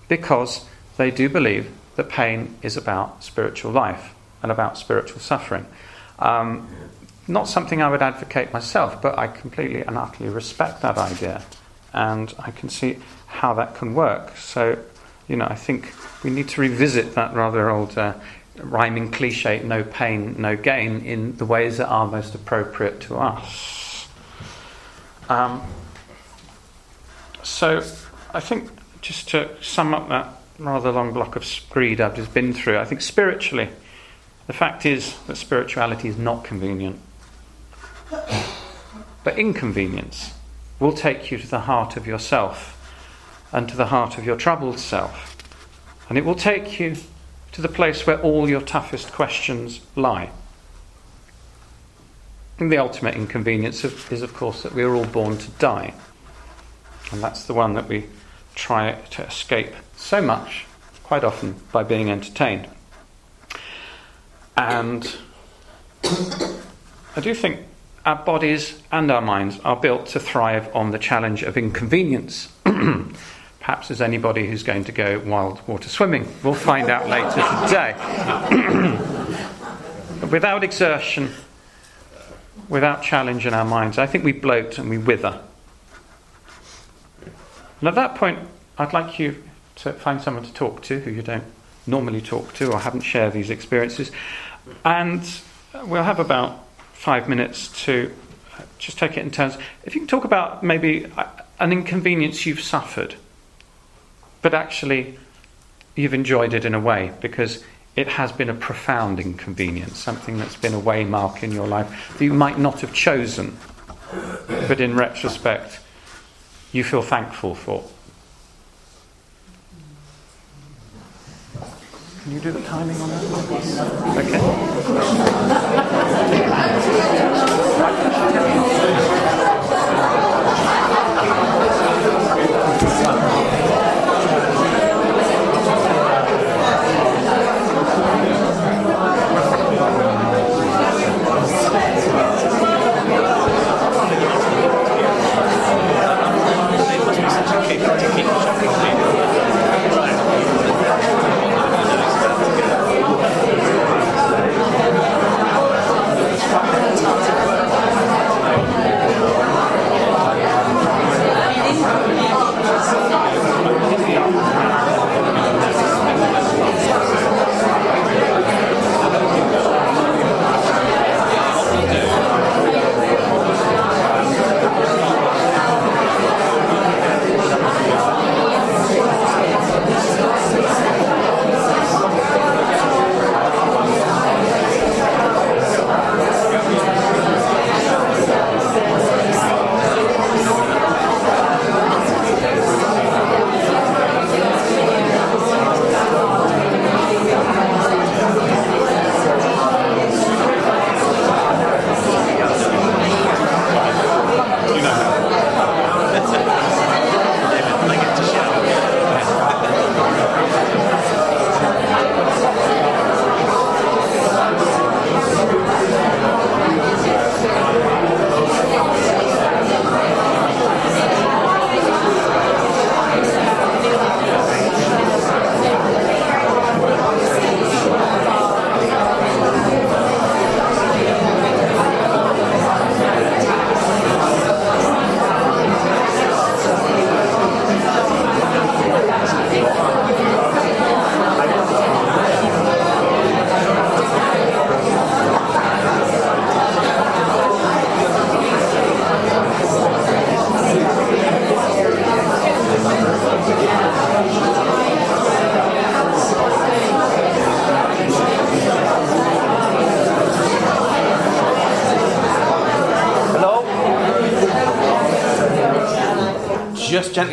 because they do believe that pain is about spiritual life and about spiritual suffering. Um, not something I would advocate myself, but I completely and utterly respect that idea, and I can see how that can work. So, you know, I think we need to revisit that rather old uh, rhyming cliche, no pain, no gain, in the ways that are most appropriate to us. Um, so I think just to sum up that rather long block of screed I've just been through, I think spiritually, the fact is that spirituality is not convenient. But inconvenience will take you to the heart of yourself. and to the heart of your troubled self. And it will take you to the place where all your toughest questions lie. And the ultimate inconvenience of, is, of course, that we are all born to die. And that's the one that we try to escape so much, quite often, by being entertained. And I do think our bodies and our minds are built to thrive on the challenge of inconvenience. (clears throat) Perhaps as anybody who's going to go wild water swimming. We'll find out later today. (clears throat) without exertion, without challenge in our minds, I think we bloat and we wither. And at that point, I'd like you to find someone to talk to who you don't normally talk to or haven't shared these experiences. And we'll have about five minutes to just take it in turns. If you can talk about maybe uh, an inconvenience you've suffered, but actually you've enjoyed it in a way because it has been a profound inconvenience, something that's been a waymark in your life that you might not have chosen, but in retrospect you feel thankful for. Can you do the timing on that? Okay.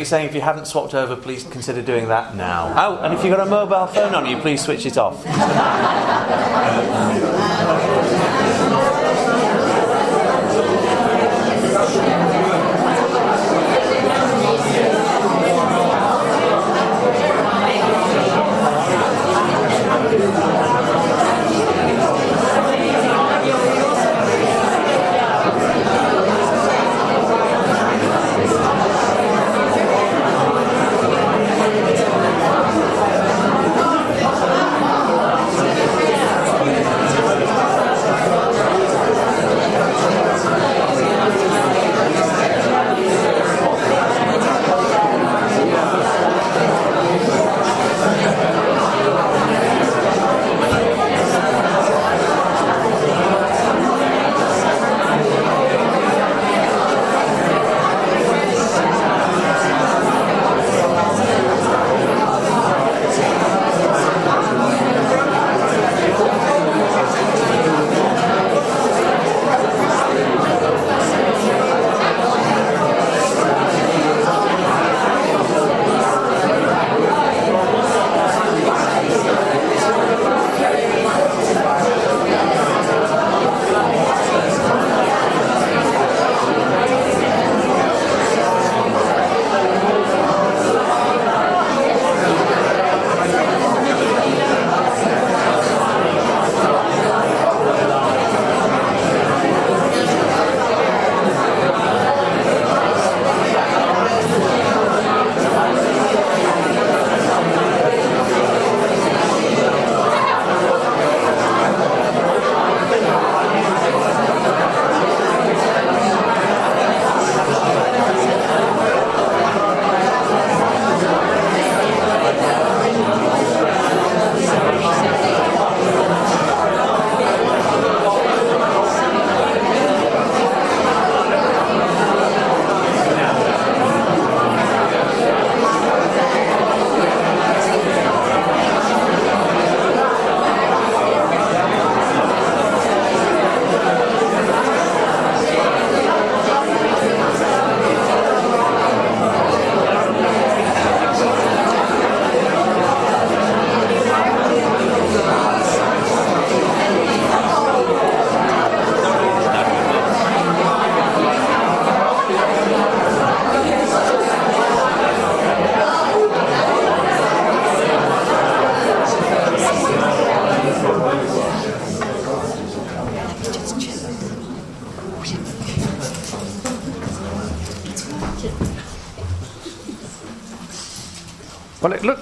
Gently saying if you haven't swapped over, please consider doing that now. Oh, and if you've got a mobile phone on you, please switch it off. (laughs)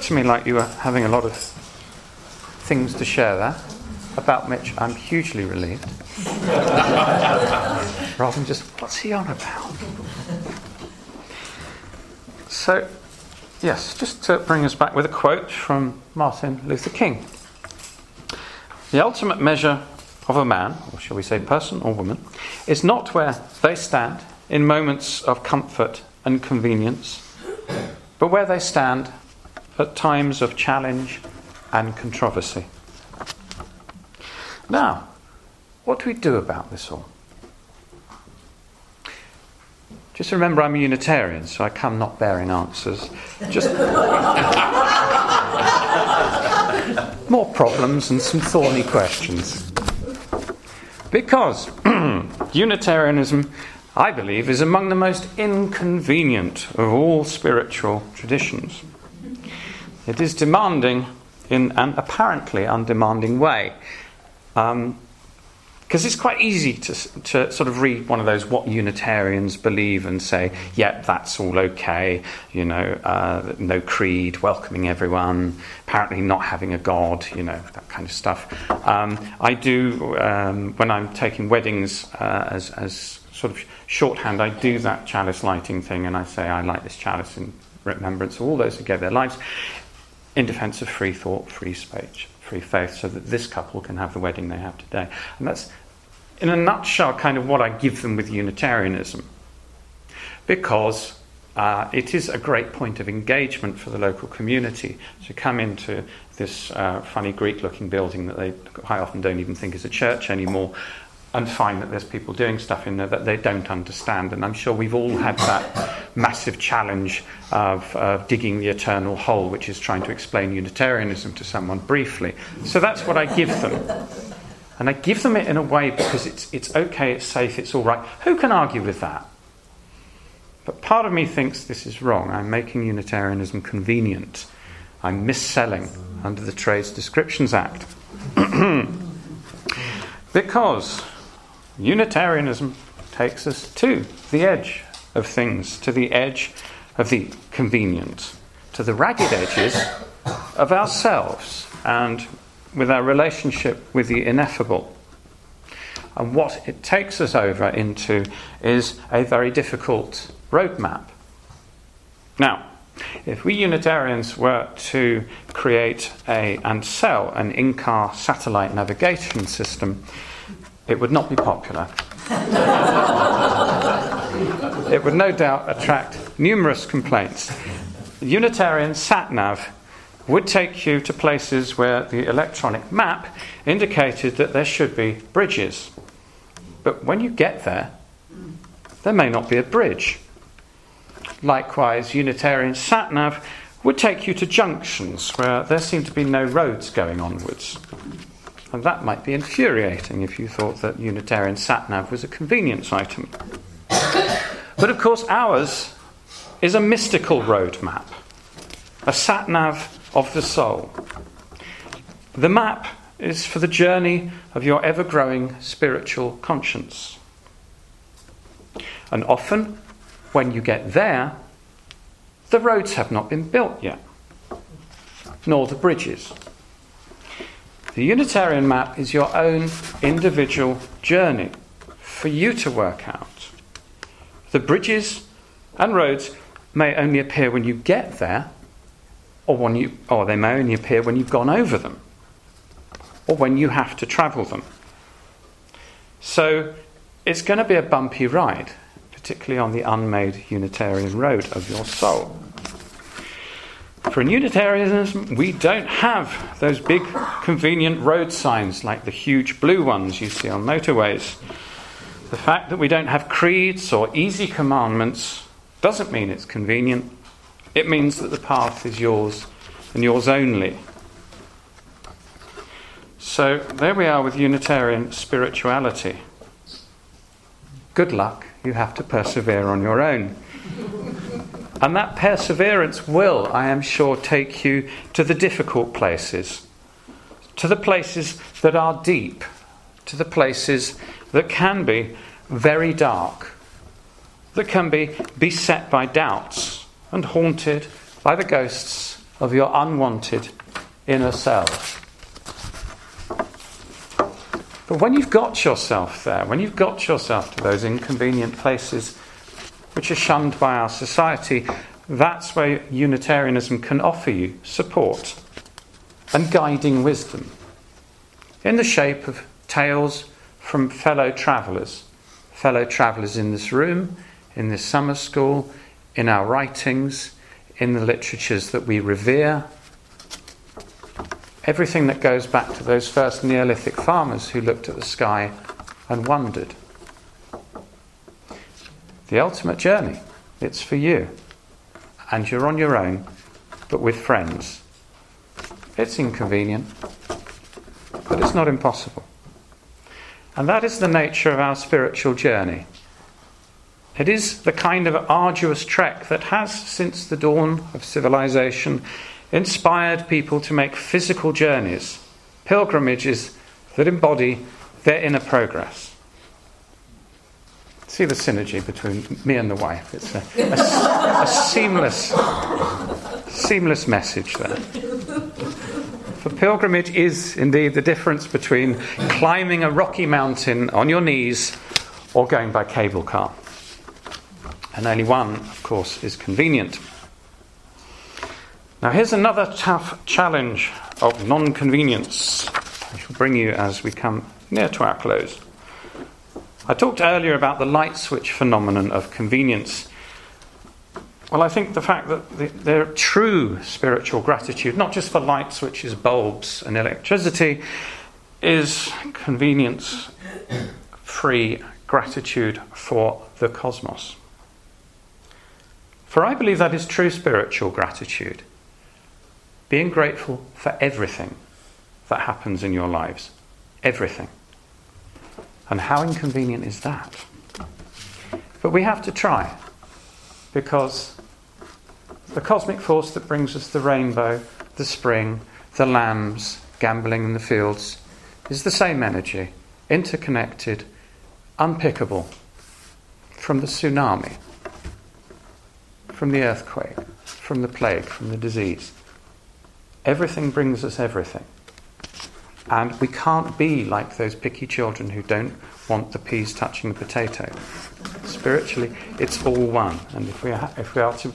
looked to me like you were having a lot of things to share there, about which I'm hugely relieved. (laughs) Rather than just, what's he on about? So, yes, just to bring us back with a quote from Martin Luther King. The ultimate measure of a man, or shall we say person or woman, is not where they stand in moments of comfort and convenience, but where they stand at times of challenge and controversy. Now, what do we do about this all? Just remember, I'm a Unitarian, so I come not bearing answers. Just (laughs) more problems and some thorny questions. Because (clears throat) Unitarianism, I believe, is among the most inconvenient of all spiritual traditions. It is demanding in an apparently undemanding way. Um, because it's quite easy to, to sort of read one of those what Unitarians believe and say, yeah, that's all okay, you know, uh, no creed, welcoming everyone, apparently not having a God, you know, that kind of stuff. Um, I do, um, when I'm taking weddings uh, as, as sort of shorthand, I do that chalice lighting thing and I say, I light this chalice in remembrance of all those who gave their lives in defense of free thought, free speech, free faith, so that this couple can have the wedding they have today. And that's in a nutshell, kind of what I give them with Unitarianism. Because uh, it is a great point of engagement for the local community to come into this uh, funny Greek looking building that they quite often don't even think is a church anymore and find that there's people doing stuff in there that they don't understand. And I'm sure we've all had that massive challenge of uh, digging the eternal hole, which is trying to explain Unitarianism to someone briefly. So that's what I give them. And I give them it in a way because it's, it's okay, it's safe, it's all right. Who can argue with that? But part of me thinks this is wrong. I'm making Unitarianism convenient. I'm misselling under the Trades Descriptions Act. (clears throat) because Unitarianism takes us to the edge of things, to the edge of the convenient, to the ragged edges of ourselves and with our relationship with the ineffable. And what it takes us over into is a very difficult roadmap. Now, if we Unitarians were to create a, and sell an in car satellite navigation system, it would not be popular. it would no doubt attract numerous complaints. Unitarian sat nav would take you to places where the electronic map indicated that there should be bridges. But when you get there, there may not be a bridge. Likewise, Unitarian sat-nav would take you to junctions where there seem to be no roads going onwards. And that might be infuriating if you thought that Unitarian sat-nav was a convenience item. But of course, ours is a mystical road map, a sat-nav of the soul. The map is for the journey of your ever growing spiritual conscience. And often, when you get there, the roads have not been built yet, nor the bridges. The Unitarian map is your own individual journey for you to work out. The bridges and roads may only appear when you get there, or, when you, or they may only appear when you've gone over them, or when you have to travel them. So it's going to be a bumpy ride, particularly on the unmade Unitarian road of your soul. For Unitarianism, we don't have those big, convenient road signs like the huge blue ones you see on motorways. The fact that we don't have creeds or easy commandments doesn't mean it's convenient, it means that the path is yours and yours only. So there we are with Unitarian spirituality. Good luck, you have to persevere on your own. And that perseverance will, I am sure, take you to the difficult places, to the places that are deep, to the places that can be very dark, that can be beset by doubts and haunted by the ghosts of your unwanted inner self. But when you've got yourself there, when you've got yourself to those inconvenient places which are shunned by our society, that's where Unitarianism can offer you support and guiding wisdom in the shape of tales from fellow travellers, fellow travellers in this room, in this summer school, in our writings, in the literatures that we revere. Everything that goes back to those first Neolithic farmers who looked at the sky and wondered. The ultimate journey, it's for you. And you're on your own, but with friends. It's inconvenient, but it's not impossible. And that is the nature of our spiritual journey. It is the kind of arduous trek that has, since the dawn of civilization, inspired people to make physical journeys, pilgrimages that embody their inner progress. See the synergy between me and the wife. It's a, a, a seamless, seamless message there. For pilgrimage is indeed the difference between climbing a rocky mountain on your knees or going by cable car and only one, of course, is convenient. Now, here's another tough challenge of non convenience. I shall bring you as we come near to our close. I talked earlier about the light switch phenomenon of convenience. Well, I think the fact that the, true spiritual gratitude, not just for light switches, bulbs, and electricity, is convenience free gratitude for the cosmos. For I believe that is true spiritual gratitude. Being grateful for everything that happens in your lives. Everything. And how inconvenient is that? But we have to try. Because the cosmic force that brings us the rainbow, the spring, the lambs gambling in the fields is the same energy, interconnected, unpickable from the tsunami from the earthquake, from the plague, from the disease. Everything brings us everything. And we can't be like those picky children who don't want the peas touching the potato. Spiritually, it's all one. And if we, are, if we are to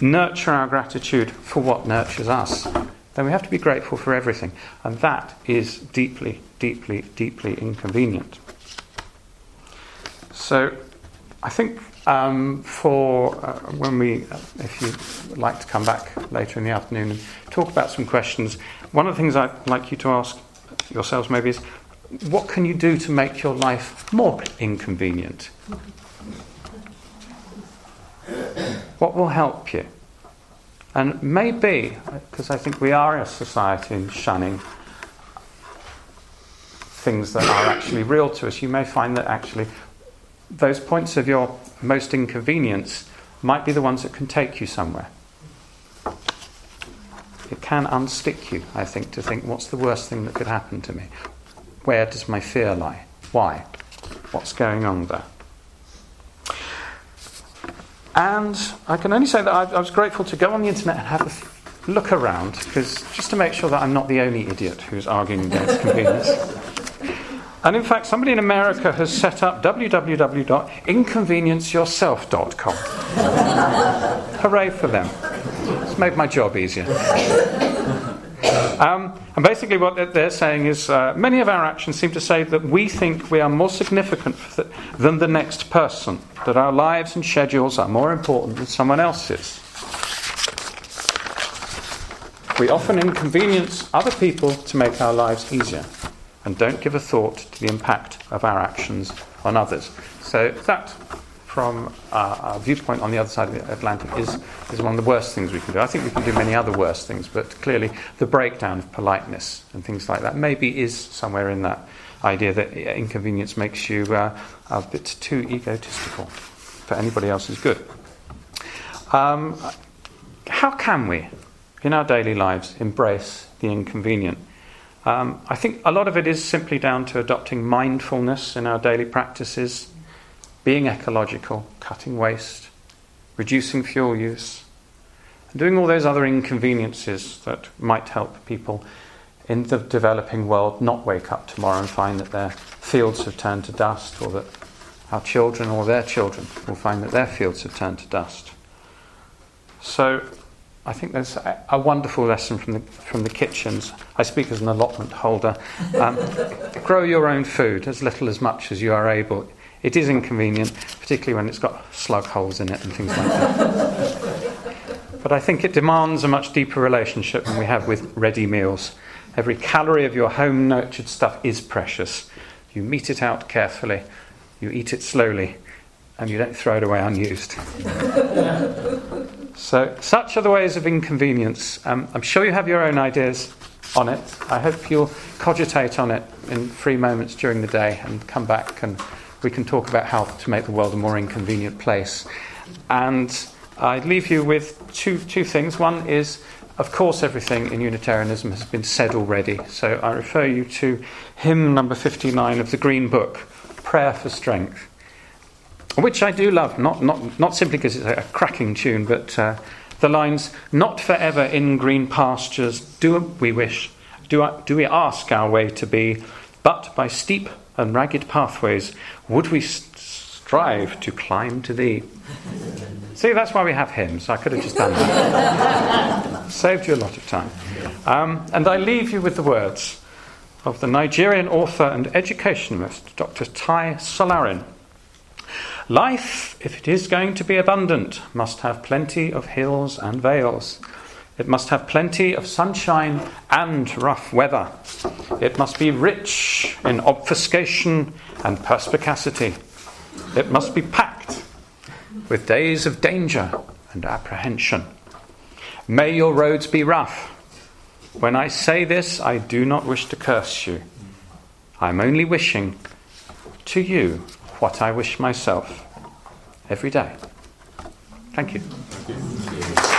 nurture our gratitude for what nurtures us, then we have to be grateful for everything. And that is deeply, deeply, deeply inconvenient. So I think um, for uh, when we, uh, if you'd like to come back later in the afternoon and talk about some questions, one of the things I'd like you to ask yourselves maybe is what can you do to make your life more inconvenient? What will help you? And maybe, because I think we are a society in shunning things that are actually real to us, you may find that actually those points of your most inconvenience might be the ones that can take you somewhere. It can unstick you, I think, to think what's the worst thing that could happen to me? Where does my fear lie? Why? What's going on there? And I can only say that I, I was grateful to go on the internet and have a look around, because just to make sure that I'm not the only idiot who's arguing against (laughs) convenience. And in fact, somebody in America has set up www.inconvenienceyourself.com. (laughs) Hooray for them. It's made my job easier. Um, and basically, what they're saying is uh, many of our actions seem to say that we think we are more significant th- than the next person, that our lives and schedules are more important than someone else's. We often inconvenience other people to make our lives easier and don't give a thought to the impact of our actions on others. So that, from our, viewpoint on the other side of the Atlantic, is, is one of the worst things we can do. I think we can do many other worse things, but clearly the breakdown of politeness and things like that maybe is somewhere in that idea that inconvenience makes you uh, a bit too egotistical for anybody else's good. Um, how can we, in our daily lives, embrace the inconvenient? Um, I think a lot of it is simply down to adopting mindfulness in our daily practices, being ecological, cutting waste, reducing fuel use, and doing all those other inconveniences that might help people in the developing world not wake up tomorrow and find that their fields have turned to dust, or that our children or their children will find that their fields have turned to dust. So I think there's a, wonderful lesson from the, from the kitchens. I speak as an allotment holder. Um, (laughs) grow your own food, as little as much as you are able. It is inconvenient, particularly when it's got slug holes in it and things like that. (laughs) but I think it demands a much deeper relationship than we have with ready meals. Every calorie of your home nurtured stuff is precious. You mete it out carefully, you eat it slowly, and you don't throw it away unused. (laughs) so, such are the ways of inconvenience. Um, I'm sure you have your own ideas on it. I hope you'll cogitate on it in free moments during the day and come back and we can talk about how to make the world a more inconvenient place. And I leave you with two, two things. One is of course, everything in Unitarianism has been said already, so I refer you to hymn number 59 of the Green Book, Prayer for Strength, which I do love, not, not, not simply because it's a cracking tune, but uh, the lines, Not forever in green pastures do we wish, do, do we ask our way to be, but by steep and ragged pathways would we strive to climb to thee. See, that's why we have hymns. I could have just done that. Saved you a lot of time. Um, and I leave you with the words of the Nigerian author and educationalist, Dr. Tai Solarin. Life, if it is going to be abundant, must have plenty of hills and vales. It must have plenty of sunshine and rough weather. It must be rich in obfuscation and perspicacity. It must be packed with days of danger and apprehension. May your roads be rough. When I say this, I do not wish to curse you. I'm only wishing to you what I wish myself every day. Thank you. Thank you.